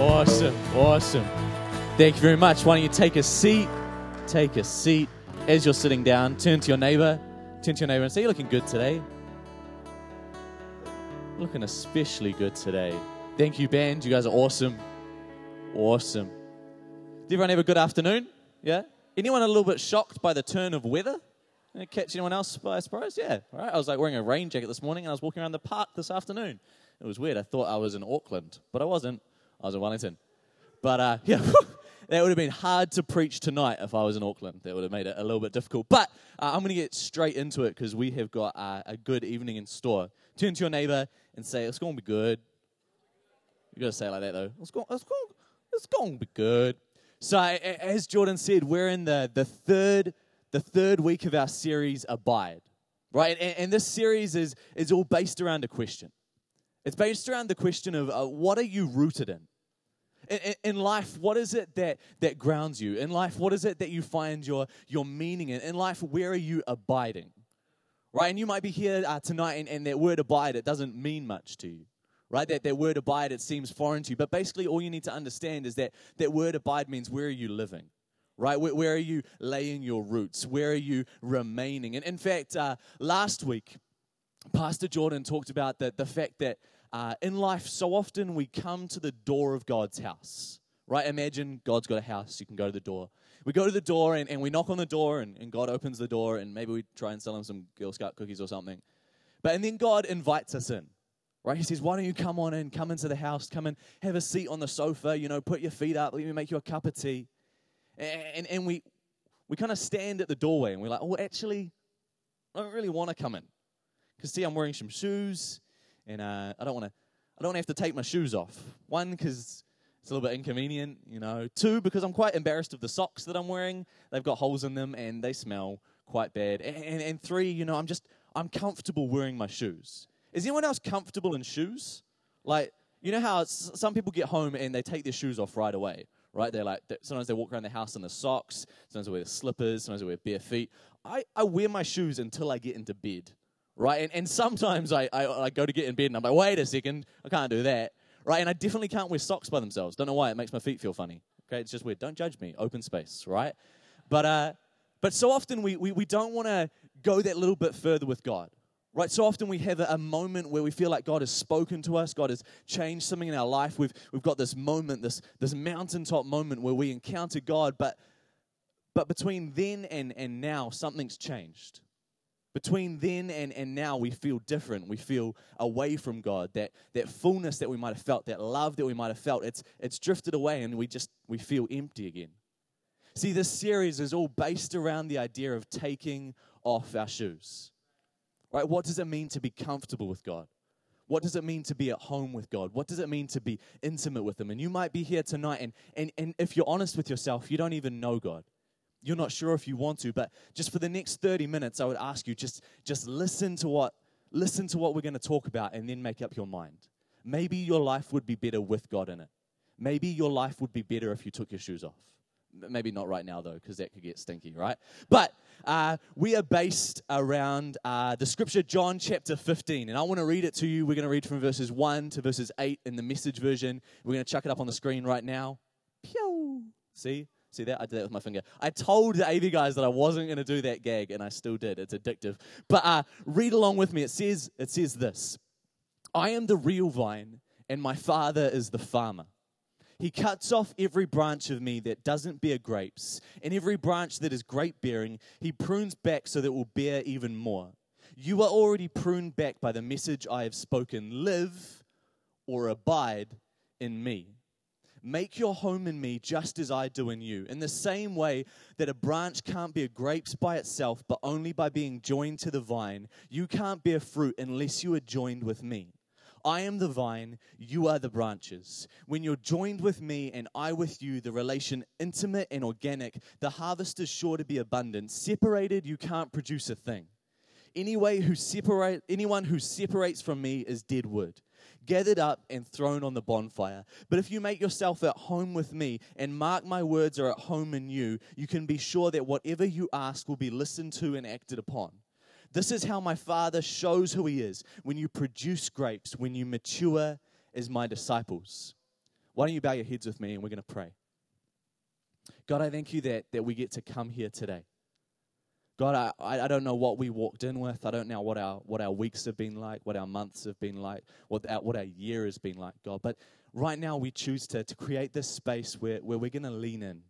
Awesome, awesome. Thank you very much. Why don't you take a seat? Take a seat. As you're sitting down, turn to your neighbor, turn to your neighbor and say, You're looking good today. Looking especially good today. Thank you, band. You guys are awesome. Awesome. Did everyone have a good afternoon? Yeah? Anyone a little bit shocked by the turn of weather? Catch anyone else by surprise? Yeah. Right. I was like wearing a rain jacket this morning and I was walking around the park this afternoon. It was weird. I thought I was in Auckland, but I wasn't. I was in Wellington. But uh, yeah, that would have been hard to preach tonight if I was in Auckland. That would have made it a little bit difficult. But uh, I'm going to get straight into it because we have got uh, a good evening in store. Turn to your neighbor and say, It's going to be good. You got to say it like that though. It's going, it's going, it's going to be good. So as Jordan said, we're in the, the third the third week of our series Abide, right? And, and this series is is all based around a question. It's based around the question of uh, what are you rooted in? In? In life, what is it that, that grounds you? In life, what is it that you find your, your meaning in? In life, where are you abiding? Right? And you might be here uh, tonight, and, and that word abide, it doesn't mean much to you right? That, that word abide, it seems foreign to you. But basically, all you need to understand is that that word abide means where are you living? Right? Where, where are you laying your roots? Where are you remaining? And in fact, uh, last week, Pastor Jordan talked about the, the fact that uh, in life, so often we come to the door of God's house. Right? Imagine God's got a house, you can go to the door. We go to the door and, and we knock on the door, and, and God opens the door, and maybe we try and sell him some Girl Scout cookies or something. But and then God invites us in. Right? He says, Why don't you come on in, come into the house, come and have a seat on the sofa, you know, put your feet up, let me make you a cup of tea. And, and, and we, we kind of stand at the doorway and we're like, Oh, actually, I don't really want to come in. Because, see, I'm wearing some shoes and uh, I don't want to. I don't have to take my shoes off. One, because it's a little bit inconvenient, you know. Two, because I'm quite embarrassed of the socks that I'm wearing. They've got holes in them and they smell quite bad. And, and, and three, you know, I'm just I'm comfortable wearing my shoes. Is anyone else comfortable in shoes? Like, you know how some people get home and they take their shoes off right away, right? They're like, sometimes they walk around the house in the socks, sometimes they wear the slippers, sometimes they wear bare feet. I, I wear my shoes until I get into bed, right? And, and sometimes I, I, I go to get in bed and I'm like, wait a second, I can't do that, right? And I definitely can't wear socks by themselves. Don't know why, it makes my feet feel funny. Okay, it's just weird. Don't judge me. Open space, right? But, uh, but so often we, we, we don't want to go that little bit further with God. Right, so often we have a, moment where we feel like God has spoken to us, God has changed something in our life. We've, we've got this moment, this, this mountaintop moment where we encounter God, but, but between then and, and now, something's changed. Between then and, and now, we feel different. We feel away from God. That, that fullness that we might have felt, that love that we might have felt, it's, it's drifted away and we just we feel empty again. See, this series is all based around the idea of taking off our shoes. Right? What does it mean to be comfortable with God? What does it mean to be at home with God? What does it mean to be intimate with Him? And you might be here tonight, and, and, and if you're honest with yourself, you don't even know God. You're not sure if you want to, but just for the next 30 minutes, I would ask you just, just listen to what listen to what we're going to talk about and then make up your mind. Maybe your life would be better with God in it. Maybe your life would be better if you took your shoes off. Maybe not right now, though, because that could get stinky, right? But uh, we are based around uh, the scripture, John chapter 15. And I want to read it to you. We're going to read from verses 1 to verses 8 in the message version. We're going to chuck it up on the screen right now. Pew! See? See that? I did that with my finger. I told the AV guys that I wasn't going to do that gag, and I still did. It's addictive. But uh, read along with me. It says, it says this I am the real vine, and my Father is the farmer. He cuts off every branch of me that doesn't bear grapes, and every branch that is grape bearing, he prunes back so that it will bear even more. You are already pruned back by the message I have spoken. Live or abide in me. Make your home in me just as I do in you. In the same way that a branch can't bear grapes by itself, but only by being joined to the vine, you can't bear fruit unless you are joined with me. I am the vine, you are the branches. When you're joined with me and I with you, the relation intimate and organic, the harvest is sure to be abundant. Separated, you can't produce a thing. Anyway, who separate, anyone who separates from me is dead wood, gathered up and thrown on the bonfire. But if you make yourself at home with me and mark my words are at home in you, you can be sure that whatever you ask will be listened to and acted upon. This is how my Father shows who He is when you produce grapes, when you mature as my disciples. Why don't you bow your heads with me and we're going to pray? God, I thank you that, that we get to come here today. God, I, I don't know what we walked in with. I don't know what our, what our weeks have been like, what our months have been like, what our, what our year has been like, God. But right now we choose to, to create this space where, where we're going to lean in.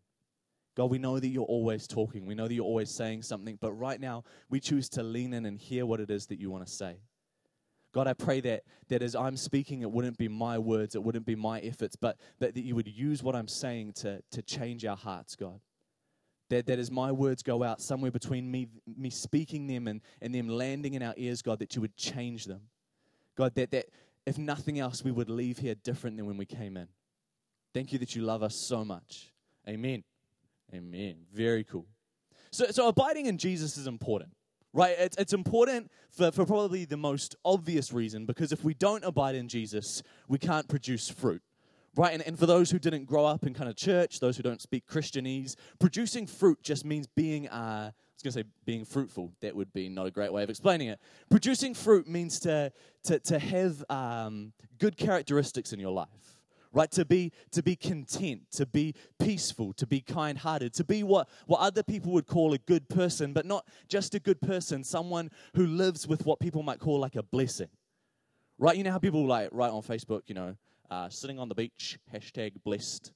God, we know that you're always talking. We know that you're always saying something. But right now we choose to lean in and hear what it is that you want to say. God, I pray that, that as I'm speaking, it wouldn't be my words, it wouldn't be my efforts, but that, that you would use what I'm saying to, to change our hearts, God. That, that as my words go out, somewhere between me, me speaking them and, and them landing in our ears, God, that you would change them. God, that, that if nothing else, we would leave here different than when we came in. Thank you that you love us so much. Amen. Amen. Very cool. So, so abiding in Jesus is important, right? It's, it's important for, for probably the most obvious reason because if we don't abide in Jesus, we can't produce fruit right? And, and for those who didn't grow up in kind of church, those who don't speak Christianese, producing fruit just means being, uh, I was going to say being fruitful. That would be not a great way of explaining it. Producing fruit means to, to, to have um, good characteristics in your life. Right, to be to be content, to be peaceful, to be kind-hearted, to be what, what other people would call a good person, but not just a good person, someone who lives with what people might call like a blessing. Right? You know how people like write on Facebook, you know, uh, sitting on the beach, hashtag blessed.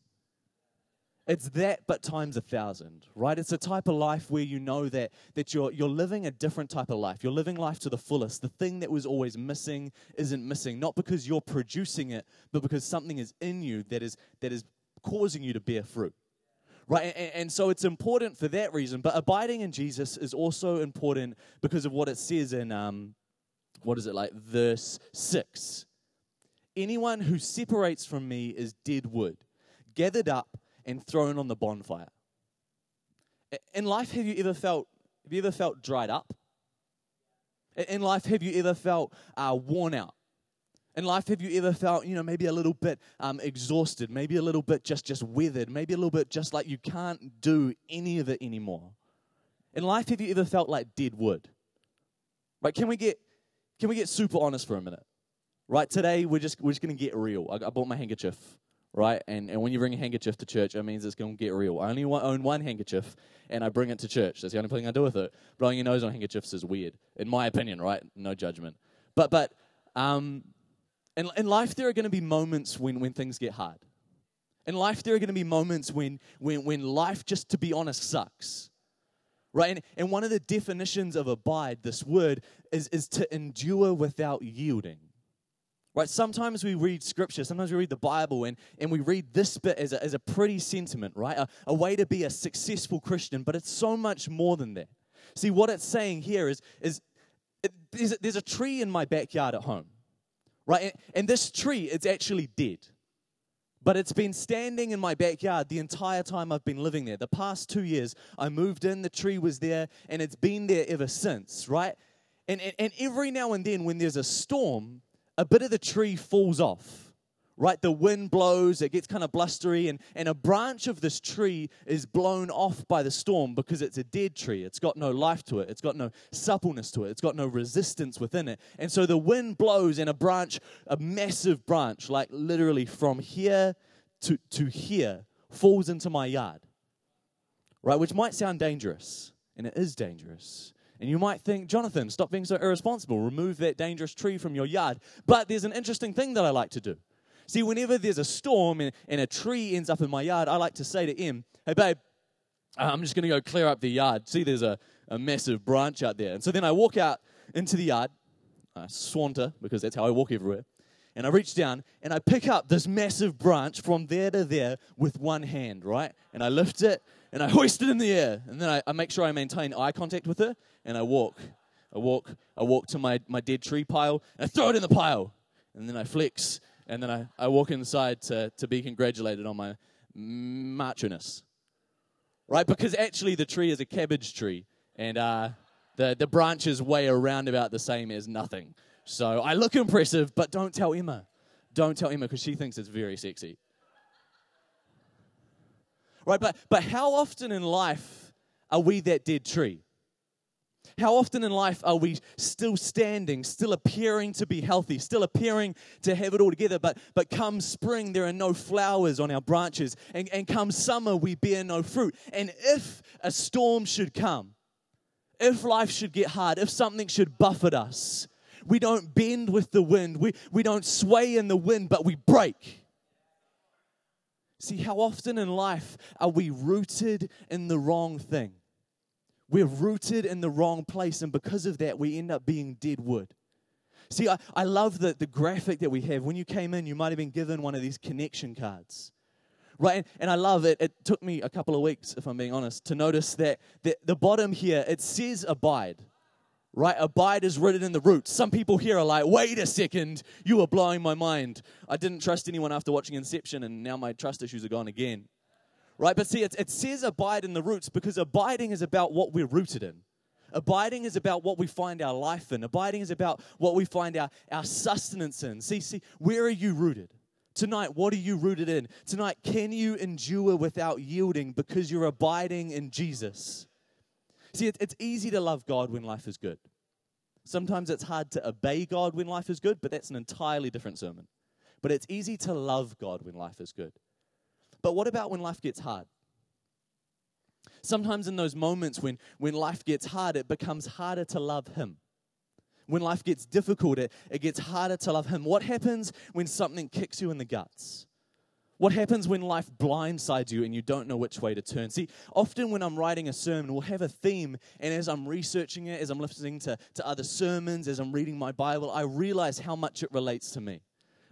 It's that, but times a thousand, right? It's a type of life where you know that, that you're, you're living a different type of life. You're living life to the fullest. The thing that was always missing isn't missing, not because you're producing it, but because something is in you that is, that is causing you to bear fruit. Right? And, and so it's important for that reason. But abiding in Jesus is also important because of what it says in, um, what is it like, verse 6 Anyone who separates from me is dead wood, gathered up and thrown on the bonfire. In life, have you ever felt have you ever felt dried up? In life, have you ever felt uh, worn out? In life, have you ever felt, you know, maybe a little bit um, exhausted, maybe a little bit just just withered, maybe a little bit just like you can't do any of it anymore? In life, have you ever felt like dead wood? Right? Can we get can we get super honest for a minute? Right, today we're just we're just gonna get real. I, I bought my handkerchief, right? And and when you bring a handkerchief to church, it means it's gonna get real. I only own one handkerchief, and I bring it to church. That's the only thing I do with it. Blowing your nose on handkerchiefs is weird, in my opinion, right? No judgment. But but um, in in life there are gonna be moments when when things get hard. In life there are gonna be moments when when when life, just to be honest, sucks right? And, and one of the definitions of abide, this word, is, is to endure without yielding. Right? Sometimes we read scripture, sometimes we read the Bible, and, and we read this bit as a, as a pretty sentiment, right? A, a way to be a successful Christian, but it's so much more than that. See, what it's saying here is, is it, there's, a, there's a tree in my backyard at home, right? And, and this tree, it's actually dead. But it's been standing in my backyard the entire time I've been living there. The past two years, I moved in, the tree was there, and it's been there ever since, right? And, and, and every now and then, when there's a storm, a bit of the tree falls off, right? The wind blows, it gets kind of blustery, and, and a branch of this tree is blown off by the storm because it's a dead tree. It's got no life to it, it's got no suppleness to it, it's got no resistance within it. And so the wind blows, and a branch, a massive branch, like literally from here to, to here, falls into my yard, right? Which might sound dangerous, and it is dangerous. And you might think, Jonathan, stop being so irresponsible. Remove that dangerous tree from your yard. But there's an interesting thing that I like to do. See, whenever there's a storm and, and a tree ends up in my yard, I like to say to Em, hey, babe, uh, I'm just going to go clear up the yard. See, there's a, a massive branch out there. And so then I walk out into the yard, I swanter, because that's how I walk everywhere. And I reach down and I pick up this massive branch from there to there with one hand, right? And I lift it and I hoist it in the air. And then I, I make sure I maintain eye contact with her and I walk. I walk, I walk to my, my dead tree pile and I throw it in the pile. And then I flex and then I, I walk inside to, to be congratulated on my macho-ness. Right? Because actually the tree is a cabbage tree and uh, the, the branches weigh around about the same as nothing. So I look impressive, but don't tell Emma. Don't tell Emma because she thinks it's very sexy. Right? But, but how often in life are we that dead tree? How often in life are we still standing, still appearing to be healthy, still appearing to have it all together, but, but come spring, there are no flowers on our branches, and, and come summer, we bear no fruit. And if a storm should come, if life should get hard, if something should buffet us, we don't bend with the wind, we, we don't sway in the wind, but we break. See, how often in life are we rooted in the wrong thing? We're rooted in the wrong place, and because of that, we end up being dead wood. See, I, I love the, the graphic that we have. When you came in, you might have been given one of these connection cards. Right, and, and I love it. It took me a couple of weeks, if I'm being honest, to notice that the, the bottom here, it says abide right? Abide is rooted in the roots. Some people here are like, wait a second, you are blowing my mind. I didn't trust anyone after watching Inception, and now my trust issues are gone again right? But see, it, it says abide in the roots because abiding is about what we're rooted in. Abiding is about what we find our life in. Abiding is about what we find our, our sustenance in. See, see, where are you rooted? Tonight, what are you rooted in? Tonight, can you endure without yielding because you're abiding in Jesus? See, it, it's easy to love God when life is good. Sometimes it's hard to obey God when life is good, but that's an entirely different sermon. But it's easy to love God when life is good. But what about when life gets hard? Sometimes in those moments when, when life gets hard, it becomes harder to love Him. When life gets difficult, it, it gets harder to love Him. What happens when something kicks you in the guts? What happens when life blindsides you and you don't know which way to turn? See, often when I'm writing a sermon, we'll have a theme, and as I'm researching it, as I'm listening to, to other sermons, as I'm reading my Bible, I realize how much it relates to me.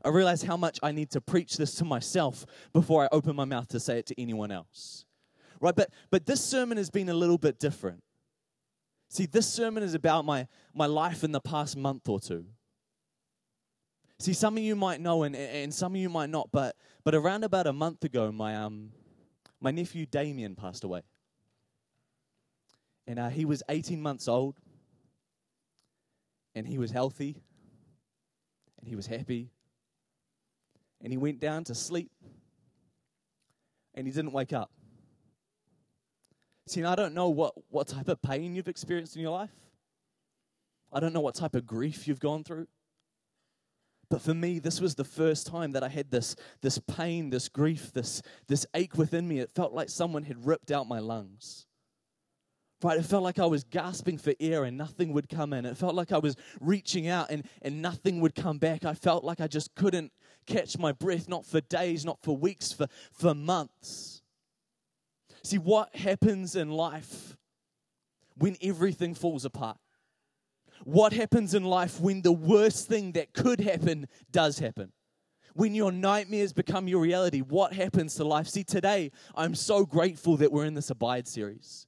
I realize how much I need to preach this to myself before I open my mouth to say it to anyone else. Right? But but this sermon has been a little bit different. See, this sermon is about my, my life in the past month or two. See, some of you might know and, and some of you might not, but but around about a month ago, my um my nephew Damien passed away. And uh, he was 18 months old. And he was healthy. And he was happy and he went down to sleep and he didn't wake up. See, I don't know what, what type of pain you've experienced in your life. I don't know what type of grief you've gone through. But for me, this was the first time that I had this, this pain, this grief, this, this ache within me. It felt like someone had ripped out my lungs. Right? It felt like I was gasping for air and nothing would come in. It felt like I was reaching out and, and nothing would come back. I felt like I just couldn't catch my breath, not for days, not for weeks, for, for months. See, what happens in life when everything falls apart? What happens in life when the worst thing that could happen does happen? When your nightmares become your reality, what happens to life? See, today, I'm so grateful that we're in this Abide series.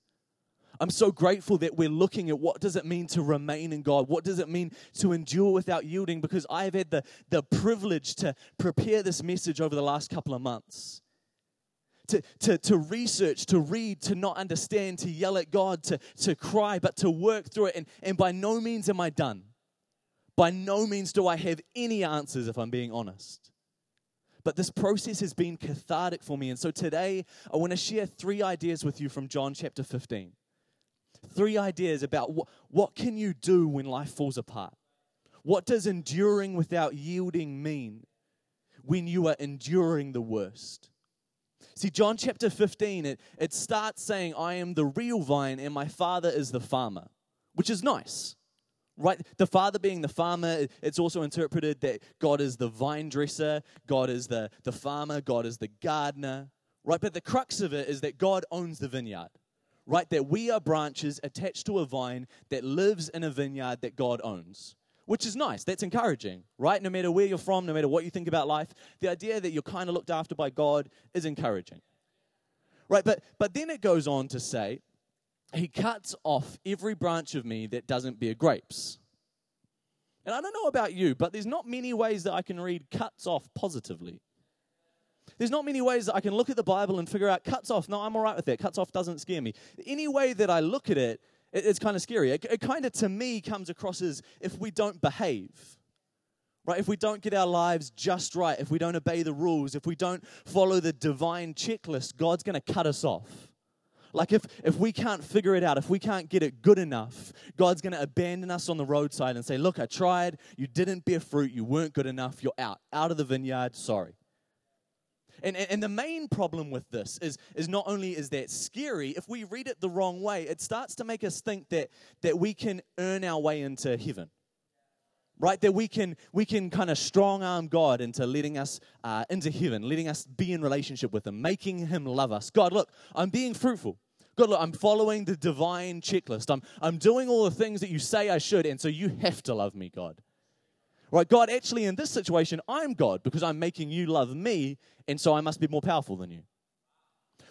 I'm so grateful that we're looking at what does it mean to remain in God? What does it mean to endure without yielding? Because I have had the, the privilege to prepare this message over the last couple of months. To, to, to research, to read, to not understand, to yell at God, to, to cry, but to work through it. And, and by no means am I done. By no means do I have any answers, if I'm being honest. But this process has been cathartic for me. And so today, I want to share three ideas with you from John chapter 15 three ideas about what, what can you do when life falls apart? What does enduring without yielding mean when you are enduring the worst? See, John chapter 15, it, it starts saying, I am the real vine and my father is the farmer, which is nice, right? The father being the farmer, it's also interpreted that God is the vine dresser, God is the, the farmer, God is the gardener, right? But the crux of it is that God owns the vineyard right? That we are branches attached to a vine that lives in a vineyard that God owns. Which is nice. That's encouraging, right? No matter where you're from, no matter what you think about life, the idea that you're kind of looked after by God is encouraging. Right? But but then it goes on to say, He cuts off every branch of me that doesn't bear grapes. And I don't know about you, but there's not many ways that I can read cuts off positively. There's not many ways that I can look at the Bible and figure out cuts off. No, I'm all right with that. Cuts off doesn't scare me. Any way that I look at it, it's kind of scary. It, it kind of, to me, comes across as if we don't behave, right? If we don't get our lives just right, if we don't obey the rules, if we don't follow the divine checklist, God's going to cut us off. Like if, if we can't figure it out, if we can't get it good enough, God's going to abandon us on the roadside and say, Look, I tried. You didn't bear fruit. You weren't good enough. You're out. Out of the vineyard. Sorry. And, and, and the main problem with this is, is not only is that scary, if we read it the wrong way, it starts to make us think that, that we can earn our way into heaven right? That we can we can kind of strong arm god into letting us uh, into heaven letting us be in relationship with him making him love us. God look i'm being fruitful. God look i'm following the divine checklist. I'm i'm doing all the things that you say i should and so you have to love me god right god actually in this situation i'm god because i'm making you love me and so i must be more powerful than you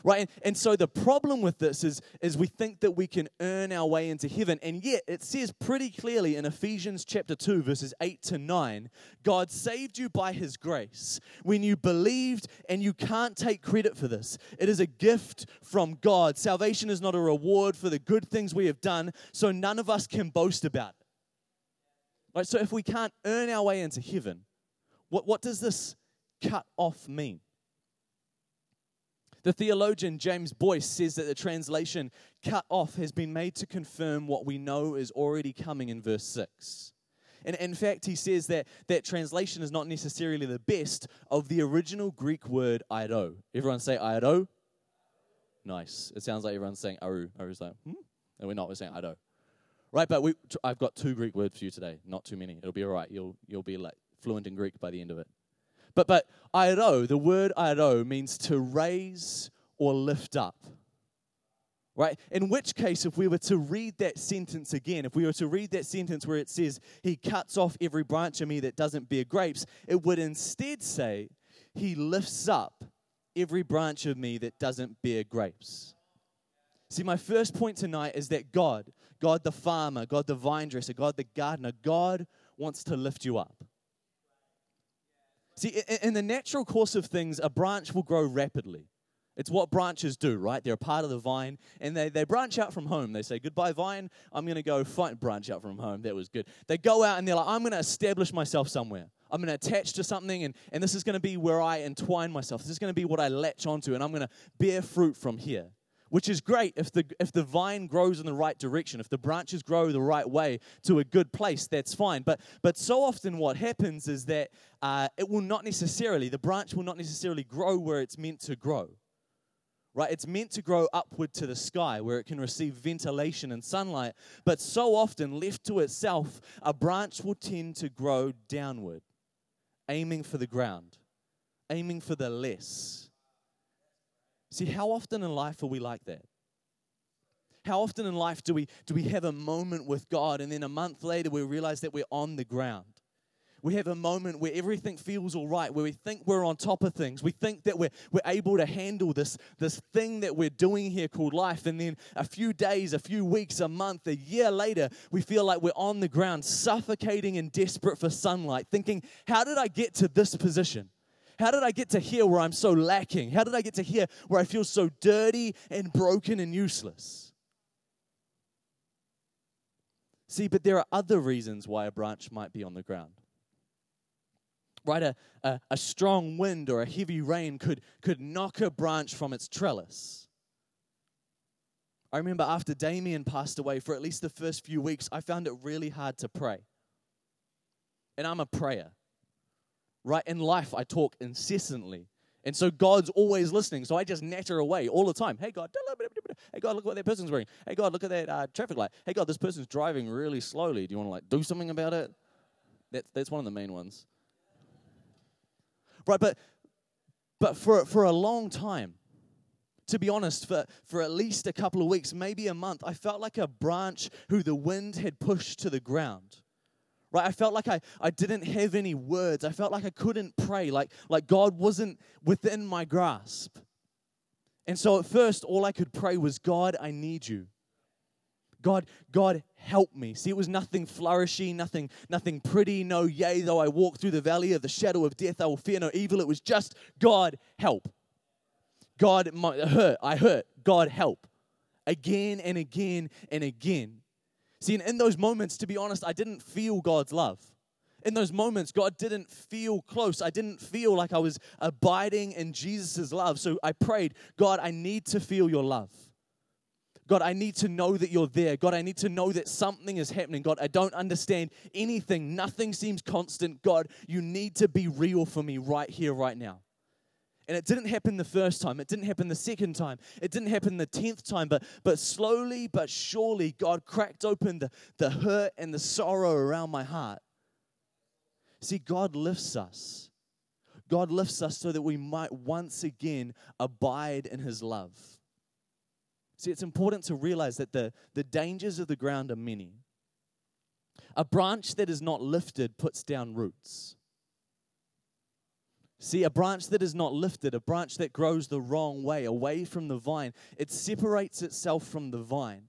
right? And, and, so the problem with this is, is we think that we can earn our way into heaven. And yet it says pretty clearly in Ephesians chapter 2, verses 8 to 9, God saved you by his grace when you believed, and you can't take credit for this. It is a gift from God. Salvation is not a reward for the good things we have done, so none of us can boast about it. Right? So if we can't earn our way into heaven, what, what does this cut off mean? The theologian James Boice says that the translation cut off has been made to confirm what we know is already coming in verse 6. And in fact, he says that that translation is not necessarily the best of the original Greek word airo. Everyone say airo? Nice. It sounds like everyone's saying aru. Aru's like, hmm? And we're not, we're saying airo. Right, but we, I've got two Greek words for you today. Not too many. It'll be all right. You'll, you'll be like fluent in Greek by the end of it. But, but airo, the word airo means to raise or lift up. Right? In which case, if we were to read that sentence again, if we were to read that sentence where it says, He cuts off every branch of me that doesn't bear grapes, it would instead say, He lifts up every branch of me that doesn't bear grapes. See, my first point tonight is that God, God the farmer, God the vine dresser, God the gardener, God wants to lift you up. See, in the natural course of things, a branch will grow rapidly. It's what branches do, right? They're a part of the vine, and they, they branch out from home. They say, Goodbye, vine. I'm going to go branch out from home. That was good. They go out and they're like, I'm going to establish myself somewhere. I'm going to attach to something, and, and this is going to be where I entwine myself. This is going to be what I latch onto, and I'm going to bear fruit from here which is great if the, if the vine grows in the right direction, if the branches grow the right way to a good place, that's fine. But, but so often what happens is that uh, it will not necessarily, the branch will not necessarily grow where it's meant to grow. Right? It's meant to grow upward to the sky where it can receive ventilation and sunlight. But so often, left to itself, a branch will tend to grow downward, aiming for the ground, aiming for the less See, how often in life are we like that? How often in life do we, do we have a moment with God and then a month later we realize that we're on the ground? We have a moment where everything feels all right, where we think we're on top of things. We think that we're, we're able to handle this, this thing that we're doing here called life. And then a few days, a few weeks, a month, a year later, we feel like we're on the ground, suffocating and desperate for sunlight, thinking, how did I get to this position? How did I get to here where I'm so lacking? How did I get to here where I feel so dirty and broken and useless? See, but there are other reasons why a branch might be on the ground. Right? A, a, a strong wind or a heavy rain could, could knock a branch from its trellis. I remember after Damien passed away, for at least the first few weeks, I found it really hard to pray. And I'm a prayer right? In life, I talk incessantly. And so God's always listening. So I just natter away all the time. Hey, God. Hey, God, look at what that person's wearing. Hey, God, look at that uh, traffic light. Hey, God, this person's driving really slowly. Do you want to like do something about it? That's, that's one of the main ones. Right, but but for, for a long time, to be honest, for, for at least a couple of weeks, maybe a month, I felt like a branch who the wind had pushed to the ground right? I felt like I, I didn't have any words. I felt like I couldn't pray, like, like God wasn't within my grasp. And so at first, all I could pray was, God, I need you. God, God, help me. See, it was nothing flourishy, nothing, nothing pretty. No, yea, though I walk through the valley of the shadow of death, I will fear no evil. It was just, God, help. God, my, hurt. I hurt. God, help. Again and again and again. See, in those moments, to be honest, I didn't feel God's love. In those moments, God didn't feel close. I didn't feel like I was abiding in Jesus' love. So I prayed, God, I need to feel your love. God, I need to know that you're there. God, I need to know that something is happening. God, I don't understand anything. Nothing seems constant. God, you need to be real for me right here, right now. And it didn't happen the first time. It didn't happen the second time. It didn't happen the tenth time. But, but slowly but surely, God cracked open the, the hurt and the sorrow around my heart. See, God lifts us. God lifts us so that we might once again abide in His love. See, it's important to realize that the, the dangers of the ground are many. A branch that is not lifted puts down roots. See, a branch that is not lifted, a branch that grows the wrong way, away from the vine, it separates itself from the vine.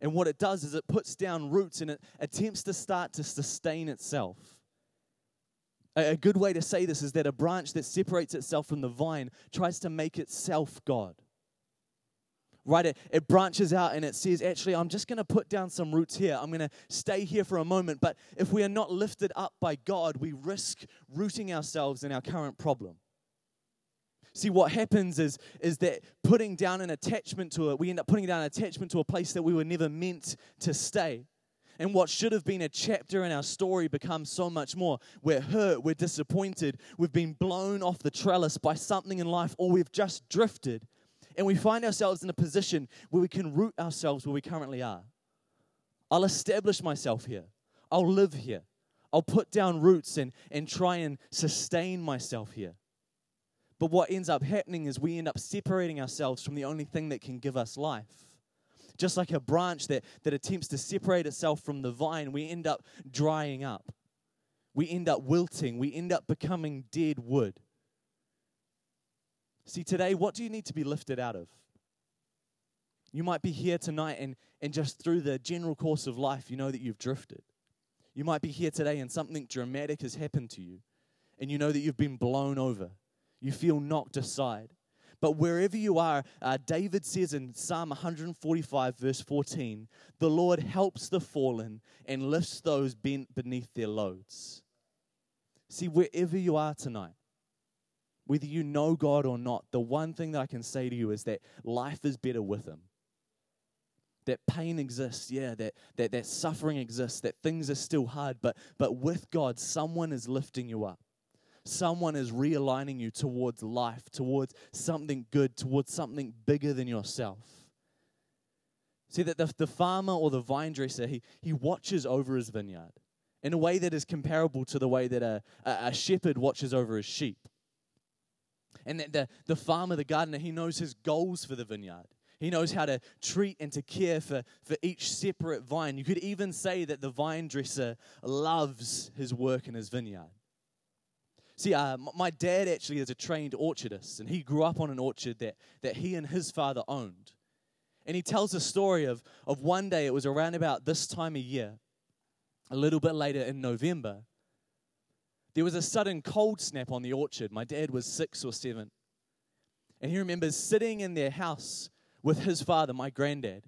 And what it does is it puts down roots and it attempts to start to sustain itself. A good way to say this is that a branch that separates itself from the vine tries to make itself God right? It, it branches out and it says, actually, I'm just going to put down some roots here. I'm going to stay here for a moment. But if we are not lifted up by God, we risk rooting ourselves in our current problem. See, what happens is, is that putting down an attachment to it, we end up putting down an attachment to a place that we were never meant to stay. And what should have been a chapter in our story becomes so much more. We're hurt, we're disappointed, we've been blown off the trellis by something in life, or we've just drifted and we find ourselves in a position where we can root ourselves where we currently are. I'll establish myself here. I'll live here. I'll put down roots and, and try and sustain myself here. But what ends up happening is we end up separating ourselves from the only thing that can give us life. Just like a branch that, that attempts to separate itself from the vine, we end up drying up. We end up wilting. We end up becoming dead wood. See, today, what do you need to be lifted out of? You might be here tonight, and, and just through the general course of life, you know that you've drifted. You might be here today, and something dramatic has happened to you, and you know that you've been blown over. You feel knocked aside. But wherever you are, uh, David says in Psalm 145, verse 14, the Lord helps the fallen and lifts those bent beneath their loads. See, wherever you are tonight, whether you know God or not, the one thing that I can say to you is that life is better with Him. That pain exists, yeah, that, that, that suffering exists, that things are still hard, but, but with God, someone is lifting you up. Someone is realigning you towards life, towards something good, towards something bigger than yourself. See, that the, the farmer or the vine dresser, he, he watches over his vineyard in a way that is comparable to the way that a, a, shepherd watches over his sheep. And the, the, the farmer, the gardener, he knows his goals for the vineyard. He knows how to treat and to care for, for each separate vine. You could even say that the vine dresser loves his work in his vineyard. See, uh, my dad actually is a trained orchardist, and he grew up on an orchard that, that he and his father owned. And he tells a story of, of one day, it was around about this time of year, a little bit later in November, there was a sudden cold snap on the orchard. My dad was six or seven. And he remembers sitting in their house with his father, my granddad.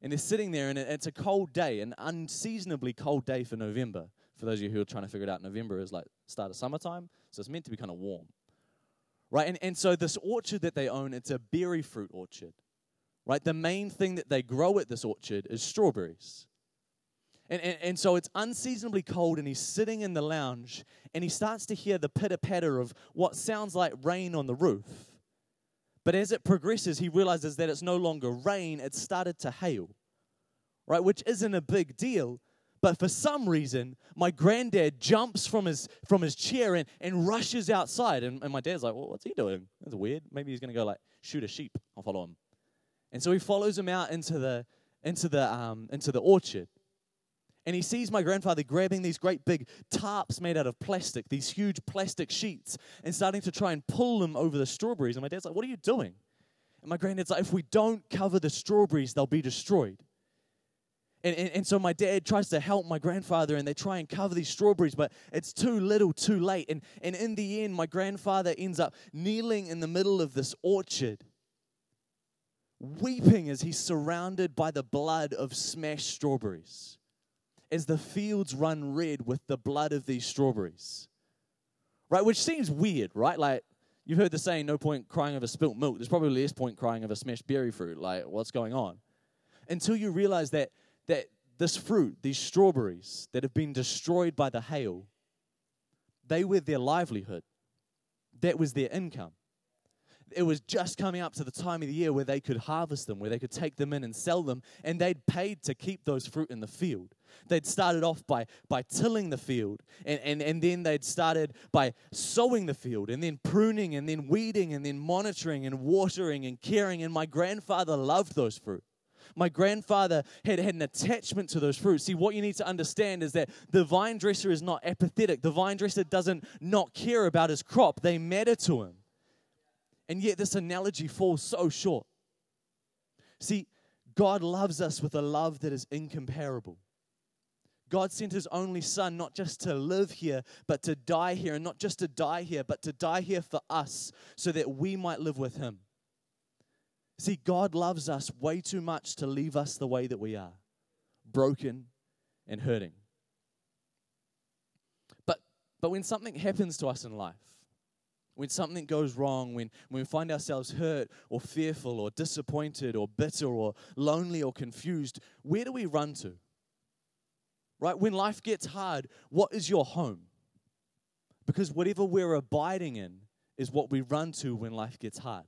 And they're sitting there, and it's a cold day, an unseasonably cold day for November. For those of you who are trying to figure it out, November is like start of summertime, so it's meant to be kind of warm. Right? And, and so this orchard that they own, it's a berry fruit orchard. Right? The main thing that they grow at this orchard is strawberries. And, and, and, so it's unseasonably cold, and he's sitting in the lounge, and he starts to hear the pitter patter of what sounds like rain on the roof. But as it progresses, he realizes that it's no longer rain, it's started to hail, right? Which isn't a big deal. But for some reason, my granddad jumps from his, from his chair and, and rushes outside. And, and my dad's like, well, what's he doing? That's weird. Maybe he's going to go like shoot a sheep. I'll follow him. And so he follows him out into the, into the, um, into the orchard and he sees my grandfather grabbing these great big tarps made out of plastic, these huge plastic sheets, and starting to try and pull them over the strawberries. And my dad's like, What are you doing? And my granddad's like, If we don't cover the strawberries, they'll be destroyed. And, and, and, so my dad tries to help my grandfather and they try and cover these strawberries, but it's too little, too late. And, and in the end, my grandfather ends up kneeling in the middle of this orchard, weeping as he's surrounded by the blood of smashed strawberries as the fields run red with the blood of these strawberries. Right? Which seems weird, right? Like, you've heard the saying, no point crying over spilt milk. There's probably less point crying over smashed berry fruit. Like, what's going on? until you realize that, that this fruit, these strawberries that have been destroyed by the hail, they were their livelihood. That was their income. It was just coming up to the time of the year where they could harvest them, where they could take them in and sell them, and they'd paid to keep those fruit in the field. They'd started off by, by tilling the field, and, and, and then they'd started by sowing the field, and then pruning, and then weeding, and then monitoring, and watering, and caring. And my grandfather loved those fruit. My grandfather had had an attachment to those fruits. See, what you need to understand is that the vine dresser is not apathetic. The vine dresser doesn't not care about his crop, they matter to him. And yet, this analogy falls so short. See, God loves us with a love that is incomparable. God sent his only son not just to live here, but to die here, and not just to die here, but to die here for us so that we might live with him. See, God loves us way too much to leave us the way that we are broken and hurting. But, but when something happens to us in life, when something goes wrong, when, when we find ourselves hurt or fearful or disappointed or bitter or lonely or confused, where do we run to? Right? When life gets hard, what is your home? Because whatever we're abiding in is what we run to when life gets hard.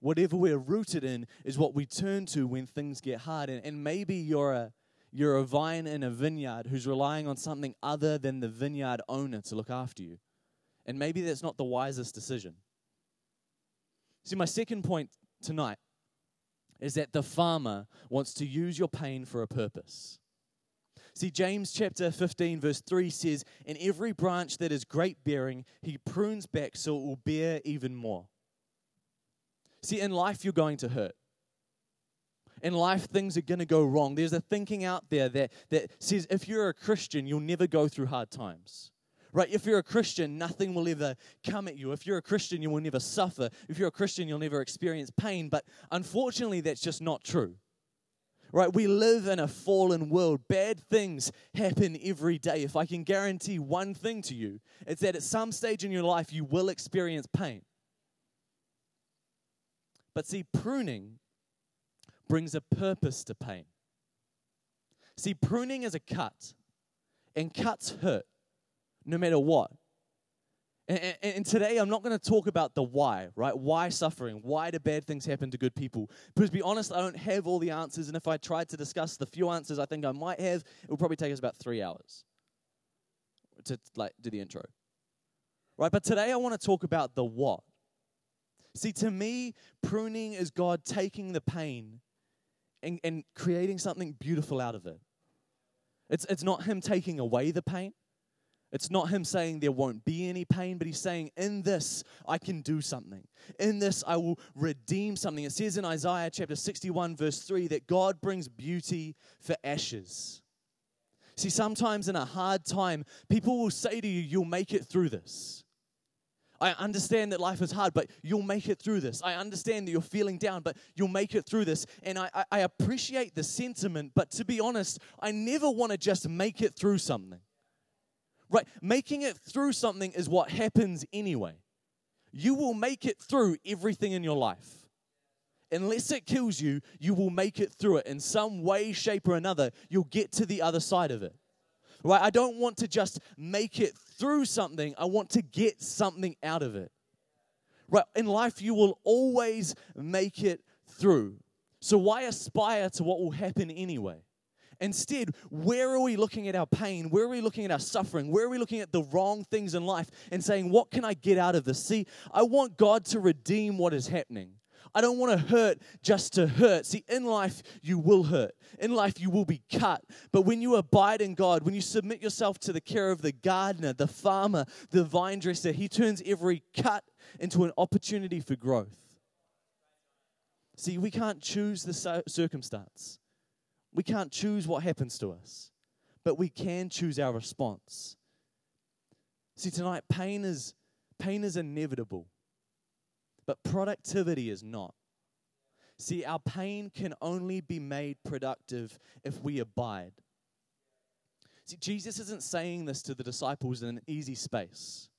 Whatever we're rooted in is what we turn to when things get hard. And, and maybe you're a, you're a vine in a vineyard who's relying on something other than the vineyard owner to look after you. And maybe that's not the wisest decision. See, my second point tonight is that the farmer wants to use your pain for a purpose. See, James chapter 15, verse 3 says, In every branch that is grape bearing, he prunes back so it will bear even more. See, in life, you're going to hurt. In life, things are going to go wrong. There's a thinking out there that, that says if you're a Christian, you'll never go through hard times right? If you're a Christian, nothing will ever come at you. If you're a Christian, you will never suffer. If you're a Christian, you'll never experience pain. But unfortunately, that's just not true. Right? We live in a fallen world. Bad things happen every day. If I can guarantee one thing to you, it's that at some stage in your life, you will experience pain. But see, pruning brings a purpose to pain. See, pruning is a cut, and cuts hurt no matter what. And, and, today I'm not going to talk about the why, right? Why suffering? Why do bad things happen to good people? Because to be honest, I don't have all the answers. And if I tried to discuss the few answers I think I might have, it would probably take us about three hours to like do the intro. Right? But today I want to talk about the what. See, to me, pruning is God taking the pain and, and creating something beautiful out of it. It's, it's not Him taking away the pain. It's not him saying there won't be any pain, but he's saying, In this, I can do something. In this, I will redeem something. It says in Isaiah chapter 61, verse 3, that God brings beauty for ashes. See, sometimes in a hard time, people will say to you, You'll make it through this. I understand that life is hard, but you'll make it through this. I understand that you're feeling down, but you'll make it through this. And I, I, I appreciate the sentiment, but to be honest, I never want to just make it through something. Right? Making it through something is what happens anyway. You will make it through everything in your life. Unless it kills you, you will make it through it in some way, shape, or another. You'll get to the other side of it. Right? I don't want to just make it through something, I want to get something out of it. Right? In life, you will always make it through. So, why aspire to what will happen anyway? Instead, where are we looking at our pain? Where are we looking at our suffering? Where are we looking at the wrong things in life and saying, What can I get out of this? See, I want God to redeem what is happening. I don't want to hurt just to hurt. See, in life, you will hurt. In life, you will be cut. But when you abide in God, when you submit yourself to the care of the gardener, the farmer, the vine dresser, He turns every cut into an opportunity for growth. See, we can't choose the circumstance. We can't choose what happens to us, but we can choose our response. See, tonight, pain is, pain is inevitable, but productivity is not. See, our pain can only be made productive if we abide. See, Jesus isn't saying this to the disciples in an easy space.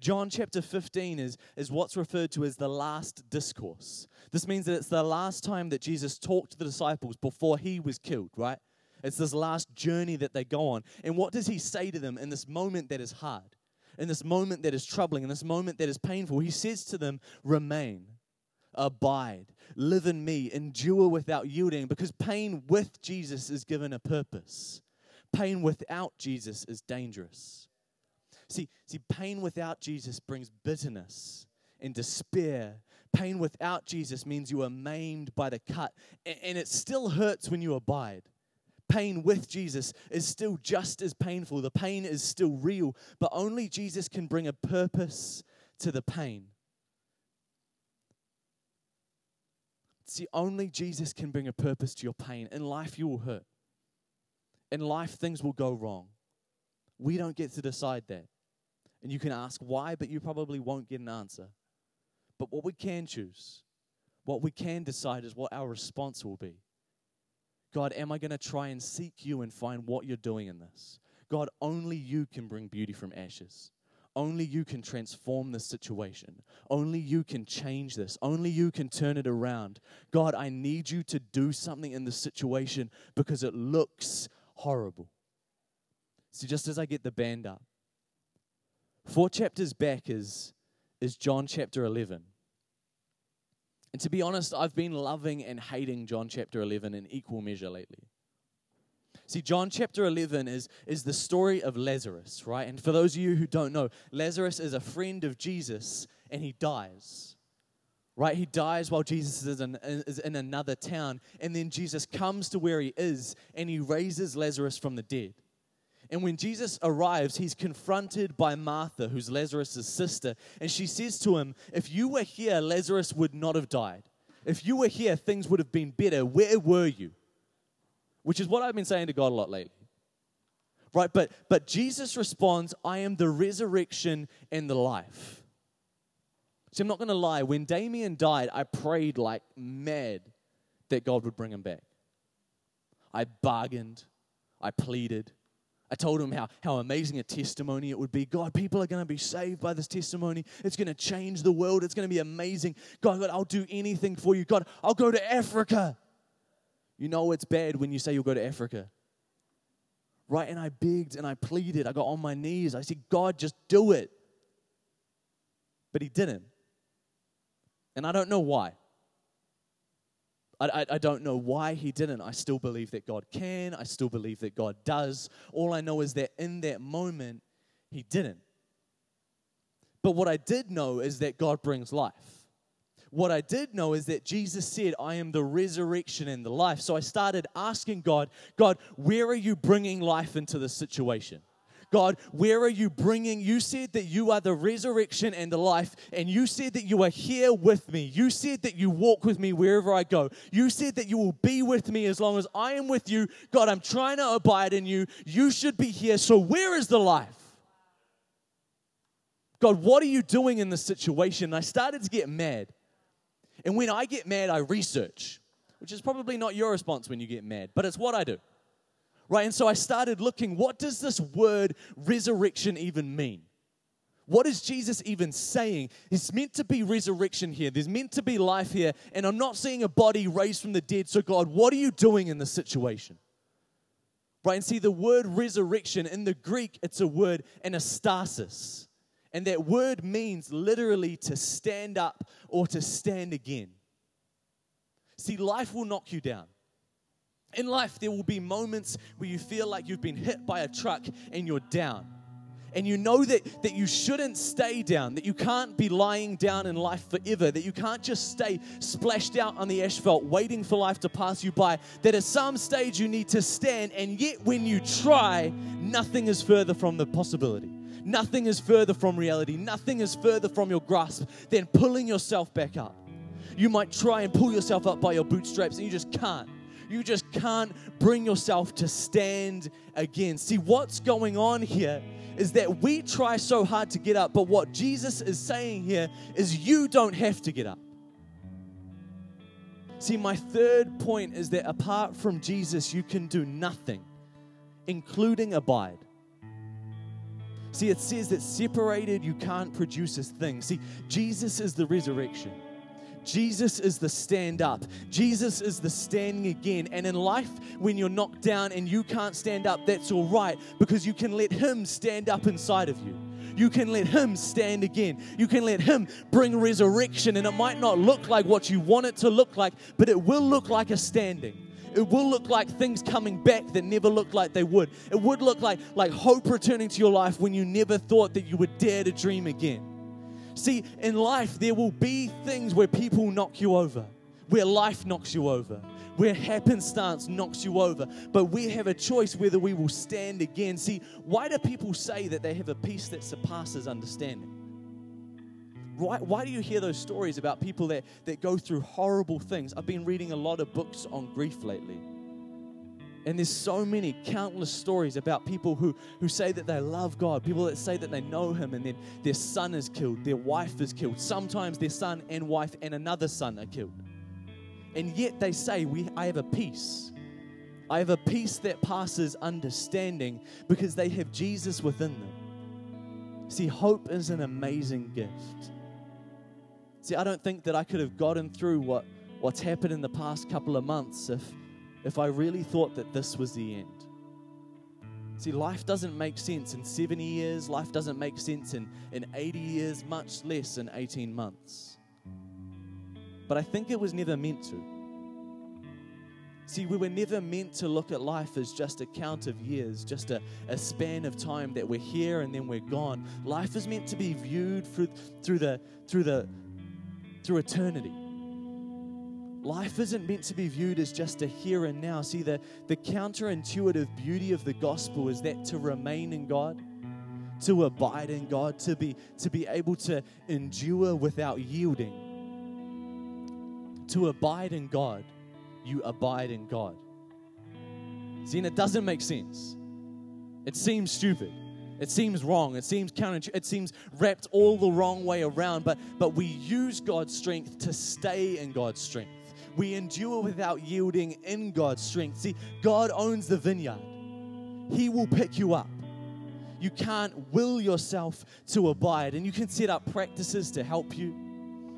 John chapter 15 is, is what's referred to as the last discourse. This means that it's the last time that Jesus talked to the disciples before he was killed, right? It's this last journey that they go on. And what does he say to them in this moment that is hard, in this moment that is troubling, in this moment that is painful? He says to them, Remain, abide, live in me, endure without yielding, because pain with Jesus is given a purpose. Pain without Jesus is dangerous. See, see, pain without Jesus brings bitterness and despair. Pain without Jesus means you are maimed by the cut, and it still hurts when you abide. Pain with Jesus is still just as painful. The pain is still real, but only Jesus can bring a purpose to the pain. See, only Jesus can bring a purpose to your pain. In life, you will hurt. In life, things will go wrong. We don't get to decide that. And you can ask why, but you probably won't get an answer. But what we can choose, what we can decide is what our response will be. God, am I going to try and seek you and find what you're doing in this? God, only you can bring beauty from ashes. Only you can transform this situation. Only you can change this. Only you can turn it around. God, I need you to do something in this situation because it looks horrible. See, just as I get the band up, four chapters back is, is John chapter 11. And to be honest, I've been loving and hating John chapter 11 in equal measure lately. See, John chapter 11 is, is the story of Lazarus, right? And for those of you who don't know, Lazarus is a friend of Jesus and he dies, right? He dies while Jesus is in, is in another town. And then Jesus comes to where he is and he raises Lazarus from the dead. And when Jesus arrives, he's confronted by Martha, who's Lazarus' sister. And she says to him, If you were here, Lazarus would not have died. If you were here, things would have been better. Where were you? which is what I've been saying to God a lot lately. Right? But but Jesus responds, I am the resurrection and the life. See, I'm not gonna lie, when Damien died, I prayed like mad that God would bring him back. I bargained, I pleaded. I told him how, how amazing a testimony it would be. God, people are going to be saved by this testimony. It's going to change the world. It's going to be amazing. God, God, I'll do anything for you. God, I'll go to Africa. You know it's bad when you say you'll go to Africa. Right? And I begged and I pleaded. I got on my knees. I said, God, just do it. But he didn't. And I don't know why. I, I, I, don't know why he didn't. I still believe that God can. I still believe that God does. All I know is that in that moment, he didn't. But what I did know is that God brings life. What I did know is that Jesus said, I am the resurrection and the life. So I started asking God, God, where are you bringing life into this situation? God, where are you bringing? You said that you are the resurrection and the life, and you said that you are here with me. You said that you walk with me wherever I go. You said that you will be with me as long as I am with you. God, I'm trying to abide in you. You should be here. So, where is the life? God, what are you doing in this situation? And I started to get mad. And when I get mad, I research, which is probably not your response when you get mad, but it's what I do. Right? And so I started looking what does this word resurrection even mean? What is Jesus even saying? It's meant to be resurrection here. There's meant to be life here. And I'm not seeing a body raised from the dead. So, God, what are you doing in this situation? Right? And see, the word resurrection in the Greek, it's a word anastasis. And that word means literally to stand up or to stand again. See, life will knock you down. In life, there will be moments where you feel like you've been hit by a truck and you're down. And you know that, that you shouldn't stay down, that you can't be lying down in life forever, that you can't just stay splashed out on the asphalt waiting for life to pass you by, that at some stage you need to stand, and yet when you try, nothing is further from the possibility. Nothing is further from reality. Nothing is further from your grasp than pulling yourself back up. You might try and pull yourself up by your bootstraps and you just can't. You just can't bring yourself to stand again. See, what's going on here is that we try so hard to get up, but what Jesus is saying here is you don't have to get up. See, my third point is that apart from Jesus, you can do nothing, including abide. See, it says that separated you can't produce a thing. See, Jesus is the resurrection. Jesus is the stand up. Jesus is the standing again. And in life, when you're knocked down and you can't stand up, that's all right because you can let Him stand up inside of you. You can let Him stand again. You can let Him bring resurrection. And it might not look like what you want it to look like, but it will look like a standing. It will look like things coming back that never looked like they would. It would look like, like hope returning to your life when you never thought that you would dare to dream again. See, in life, there will be things where people knock you over, where life knocks you over, where happenstance knocks you over. But we have a choice whether we will stand again. See, why do people say that they have a peace that surpasses understanding? Why, why do you hear those stories about people that, that go through horrible things? I've been reading a lot of books on grief lately. And there's so many countless stories about people who, who say that they love God, people that say that they know Him, and then their son is killed, their wife is killed. Sometimes their son and wife and another son are killed. And yet they say, we, I have a peace. I have a peace that passes understanding because they have Jesus within them. See, hope is an amazing gift. See, I don't think that I could have gotten through what, what's happened in the past couple of months if if I really thought that this was the end. See, life doesn't make sense in 70 years, life doesn't make sense in, in 80 years, much less in 18 months. But I think it was never meant to. See, we were never meant to look at life as just a count of years, just a, a span of time that we're here and then we're gone. Life is meant to be viewed through, through, the, through, the, through eternity. Life isn't meant to be viewed as just a here and now. See, the, the counterintuitive beauty of the gospel is that to remain in God, to abide in God, to be, to be able to endure without yielding. To abide in God, you abide in God. See, and it doesn't make sense. It seems stupid. It seems wrong. It seems counter. It seems wrapped all the wrong way around. But but we use God's strength to stay in God's strength we endure without yielding in God's strength. See, God owns the vineyard, He will pick you up. You can't will yourself to abide, and you can set up practices to help you.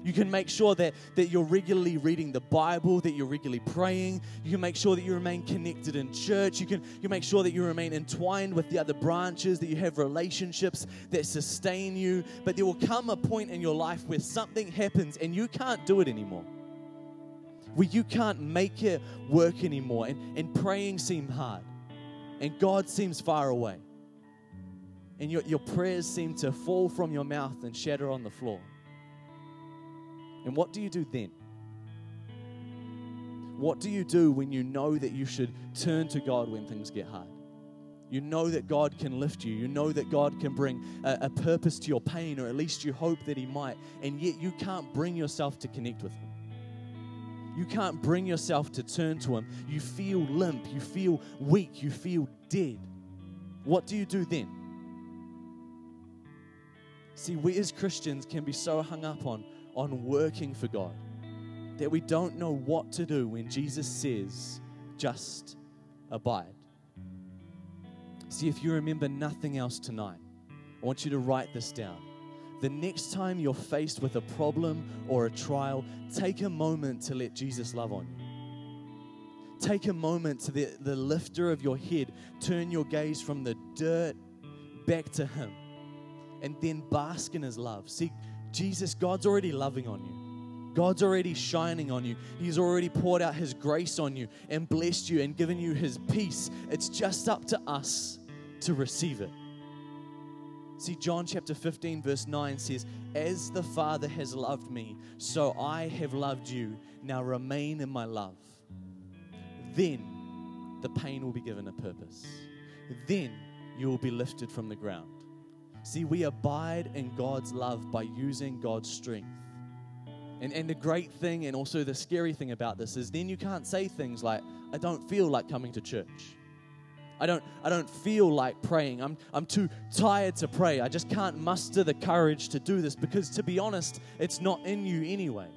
You can make sure that, that you're regularly reading the Bible, that you're regularly praying. You can make sure that you remain connected in church. You can, you make sure that you remain entwined with the other branches, that you have relationships that sustain you. But there will come a point in your life where something happens and you can't do it anymore where you can't make it work anymore and, and praying seems hard and God seems far away and your, your prayers seem to fall from your mouth and shatter on the floor. And what do you do then? What do you do when you know that you should turn to God when things get hard? You know that God can lift you. You know that God can bring a, a, purpose to your pain, or at least you hope that He might, and yet you can't bring yourself to connect with Him. You can't bring yourself to turn to Him. You feel limp. You feel weak. You feel dead. What do you do then? See, we as Christians can be so hung up on, on working for God that we don't know what to do when Jesus says, just abide. See, if you remember nothing else tonight, I want you to write this down the next time you're faced with a problem or a trial, take a moment to let Jesus love on you. Take a moment to the, the lifter of your head, turn your gaze from the dirt back to Him, and then bask in His love. See, Jesus, God's already loving on you. God's already shining on you. He's already poured out His grace on you and blessed you and given you His peace. It's just up to us to receive it. See, John chapter 15, verse 9 says, As the Father has loved me, so I have loved you. Now remain in my love. Then the pain will be given a purpose. Then you will be lifted from the ground. See, we abide in God's love by using God's strength. And, and the great thing, and also the scary thing about this, is then you can't say things like, I don't feel like coming to church. I don't, I don't feel like praying. I'm, I'm too tired to pray. I just can't muster the courage to do this because, to be honest, it's not in you anyway.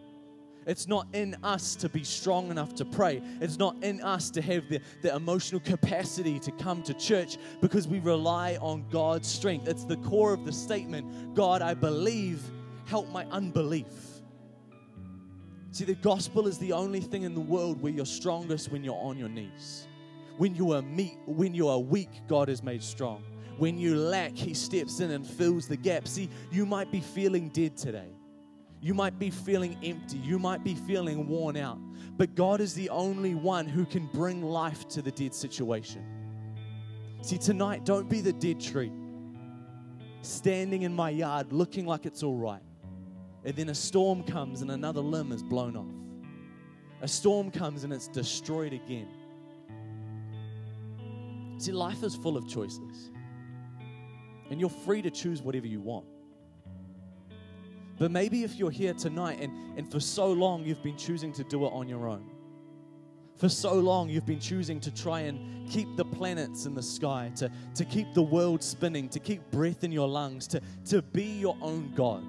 It's not in us to be strong enough to pray. It's not in us to have the, the emotional capacity to come to church because we rely on God's strength. It's the core of the statement God, I believe, help my unbelief. See, the gospel is the only thing in the world where you're strongest when you're on your knees. When you are meek, when you are weak, God is made strong. When you lack, He steps in and fills the gap. See, you might be feeling dead today. You might be feeling empty. You might be feeling worn out. But God is the only one who can bring life to the dead situation. See, tonight, don't be the dead tree standing in my yard looking like it's all right. And then a storm comes and another limb is blown off. A storm comes and it's destroyed again. See, life is full of choices. And you're free to choose whatever you want. But maybe if you're here tonight and, and for so long you've been choosing to do it on your own, for so long you've been choosing to try and keep the planets in the sky, to, to keep the world spinning, to keep breath in your lungs, to, to be your own God.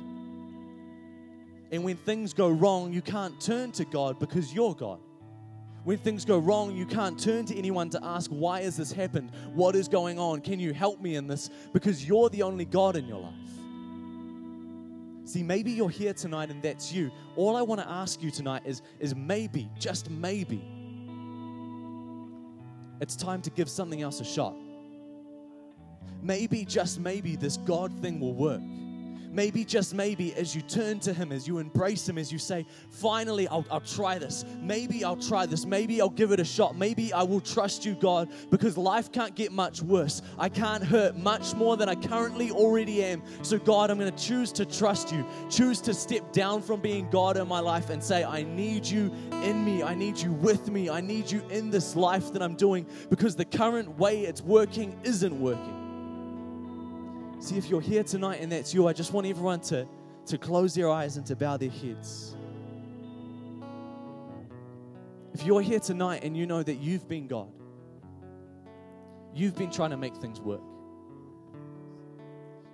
And when things go wrong, you can't turn to God because you're God. When things go wrong, you can't turn to anyone to ask, Why has this happened? What is going on? Can you help me in this? Because you're the only God in your life. See, maybe you're here tonight and that's you. All I want to ask you tonight is, is maybe, just maybe, it's time to give something else a shot. Maybe, just maybe, this God thing will work maybe, just maybe, as you turn to Him, as you embrace Him, as you say, finally, I'll, I'll try this. Maybe I'll try this. Maybe I'll give it a shot. Maybe I will trust you, God, because life can't get much worse. I can't hurt much more than I currently already am. So, God, I'm going to choose to trust you, choose to step down from being God in my life and say, I need you in me. I need you with me. I need you in this life that I'm doing because the current way it's working isn't working. See, if you're here tonight and that's you, I just want everyone to, to close their eyes and to bow their heads. If you're here tonight and you know that you've been God, you've been trying to make things work,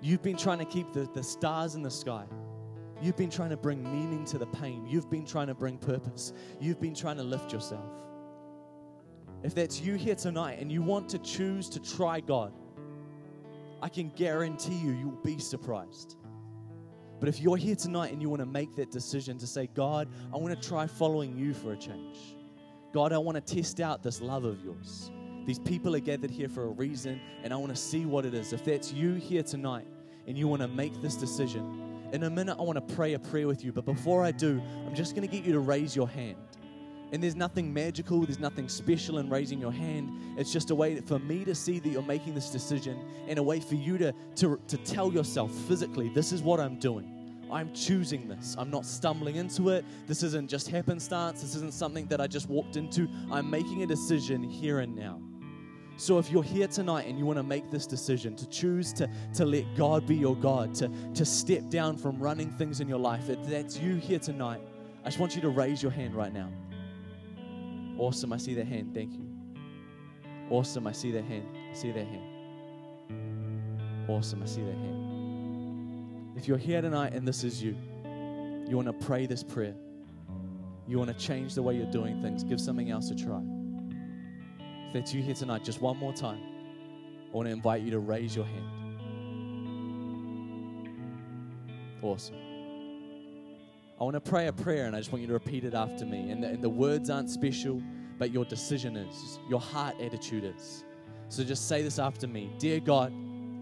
you've been trying to keep the, the stars in the sky. You've been trying to bring meaning to the pain. You've been trying to bring purpose. You've been trying to lift yourself. If that's you here tonight and you want to choose to try God, I can guarantee you, you'll be surprised. But if you're here tonight and you want to make that decision to say, God, I want to try following you for a change. God, I want to test out this love of yours. These people are gathered here for a reason, and I want to see what it is. If that's you here tonight and you want to make this decision, in a minute I want to pray a prayer with you. But before I do, I'm just going to get you to raise your hand. And there's nothing magical, there's nothing special in raising your hand. It's just a way for me to see that you're making this decision and a way for you to, to, to tell yourself physically, this is what I'm doing. I'm choosing this. I'm not stumbling into it. This isn't just happenstance. This isn't something that I just walked into. I'm making a decision here and now. So if you're here tonight and you want to make this decision to choose to, to let God be your God, to, to step down from running things in your life, if that's you here tonight, I just want you to raise your hand right now. Awesome. I see that hand. Thank you. Awesome. I see that hand. I see that hand. Awesome. I see that hand. If you're here tonight and this is you, you want to pray this prayer, you want to change the way you're doing things, give something else a try. If that's you here tonight, just one more time, I want to invite you to raise your hand. Awesome. I want to pray a prayer and I just want you to repeat it after me. And the, and the words aren't special, but your decision is, your heart attitude is. So just say this after me Dear God,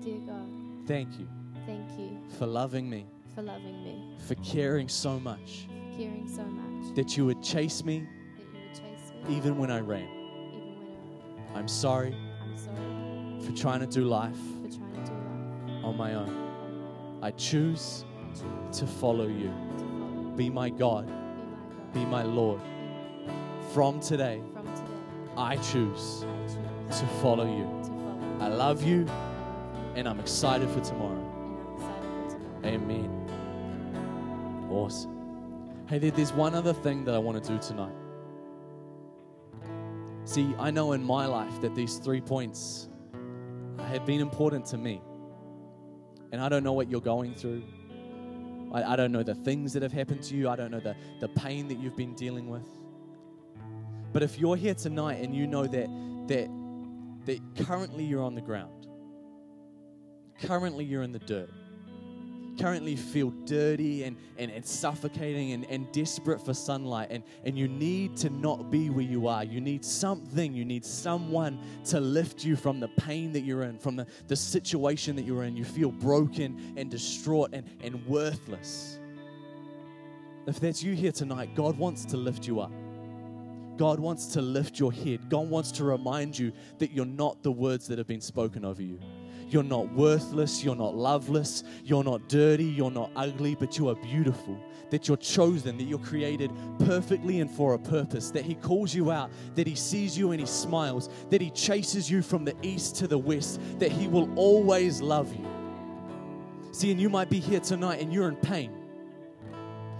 Dear God, thank you thank you for loving me, for loving me, for caring so much, for caring so much, that you would chase me that you would chase me even when I ran. even when I ran. I'm sorry I'm sorry for trying to do life for trying to do life on my own. on my own. I choose I choose to follow you. to follow you. Be my God, Be my be my God. Lord. Be my God. From today, I choose to follow you. to follow you. I love you I love you, and I'm excited for tomorrow. and I'm excited for tomorrow. Amen. Awesome. Hey, there- there's one other thing that I want to do tonight. See, I know in my life that these three points have been important to me. And I don't know what you're going through. I, I don't know the things that have happened to you. I don't know the, the pain that you've been dealing with. But if you're here tonight and you know that, that, that currently you're on the ground, currently you're in the dirt, currently feel dirty and, and, and suffocating and, and desperate for sunlight, and, and you need to not be where you are. You need something, you need someone to lift you from the pain that you're in, from the, the situation that you're in. You feel broken and distraught and, and worthless. If that's you here tonight, God wants to lift you up. God wants to lift your head. God wants to remind you that you're not the words that have been spoken over you. You're not worthless. You're not loveless. You're not dirty. You're not ugly, but you are beautiful. That you're chosen, that you're created perfectly and for a purpose. That He calls you out, that He sees you and He smiles, that He chases you from the east to the west, that He will always love you. See, and you might be here tonight and you're in pain.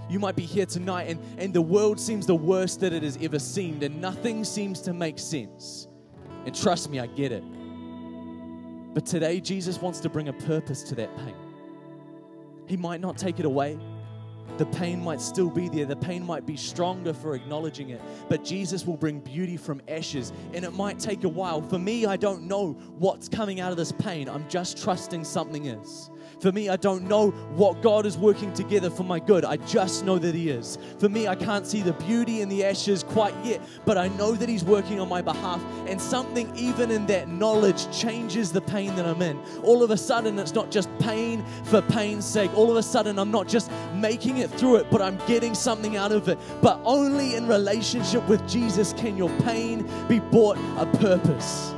You might be here tonight and, and the world seems the worst that it has ever seemed, and nothing seems to make sense. And trust me, I get it. But today, Jesus wants to bring a purpose to that pain. He might not take it away. The pain might still be there. The pain might be stronger for acknowledging it. But Jesus will bring beauty from ashes. And it might take a while. For me, I don't know what's coming out of this pain. I'm just trusting something is. For me, I don't know what God is working together for my good. I just know that He is. For me, I can't see the beauty in the ashes quite yet, but I know that He's working on my behalf. And something, even in that knowledge, changes the pain that I'm in. All of a sudden, it's not just pain for pain's sake. All of a sudden, I'm not just making it through it, but I'm getting something out of it. But only in relationship with Jesus can your pain be brought a purpose.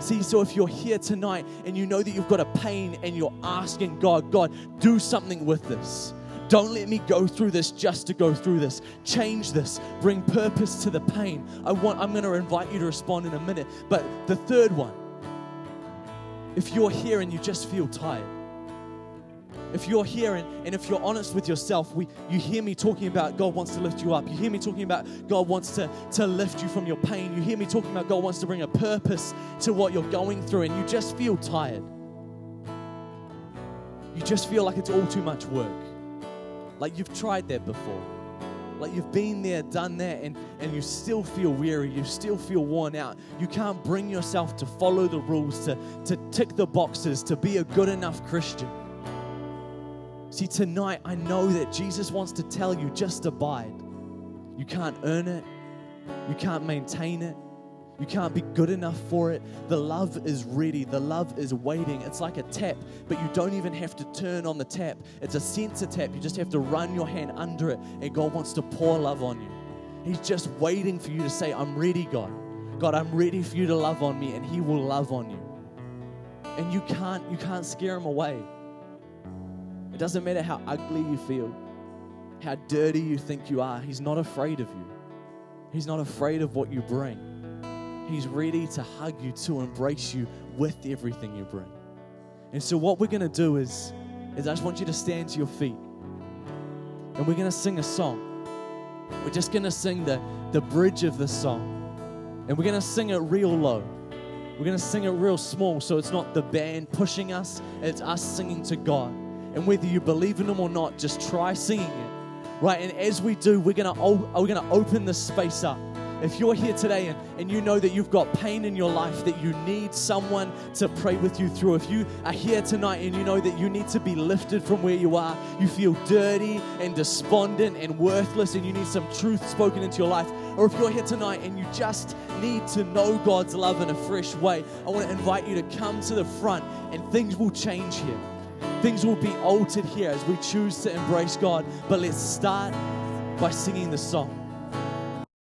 See, so if you're here tonight and you know that you've got a pain and you're asking God, God, do something with this. Don't let me go through this just to go through this. Change this. Bring purpose to the pain. I want I'm going to invite you to respond in a minute. But the third one, if you're here and you just feel tired, if you're here and, and if you're honest with yourself, we, you hear me talking about God wants to lift you up. You hear me talking about God wants to, to lift you from your pain. You hear me talking about God wants to bring a purpose to what you're going through, and you just feel tired. You just feel like it's all too much work. Like you've tried that before. Like you've been there, done that, and, and you still feel weary. You still feel worn out. You can't bring yourself to follow the rules, to, to tick the boxes, to be a good enough Christian. See, tonight I know that Jesus wants to tell you just abide. You can't earn it, you can't maintain it, you can't be good enough for it. The love is ready, the love is waiting. It's like a tap, but you don't even have to turn on the tap. It's a sensor tap. You just have to run your hand under it, and God wants to pour love on you. He's just waiting for you to say, I'm ready, God. God, I'm ready for you to love on me, and He will love on you. And you can't, you can't scare him away doesn't matter how ugly you feel, how dirty you think you are, He's not afraid of you. He's not afraid of what you bring. He's ready to hug you, to embrace you with everything you bring. And so, what we're going to do is, is I just want you to stand to your feet and we're going to sing a song. We're just going to sing the, the bridge of the song. And we're going to sing it real low. We're going to sing it real small so it's not the band pushing us, it's us singing to God. And whether you believe in Him or not, just try singing it. Right? And as we do, we're gonna we're gonna open this space up. If you're here today and, and you know that you've got pain in your life, that you need someone to pray with you through, if you are here tonight and you know that you need to be lifted from where you are, you feel dirty and despondent and worthless, and you need some truth spoken into your life, or if you're here tonight and you just need to know God's love in a fresh way, I want to invite you to come to the front and things will change here. Things will be altered here as we choose to embrace God. But let's start by singing the song.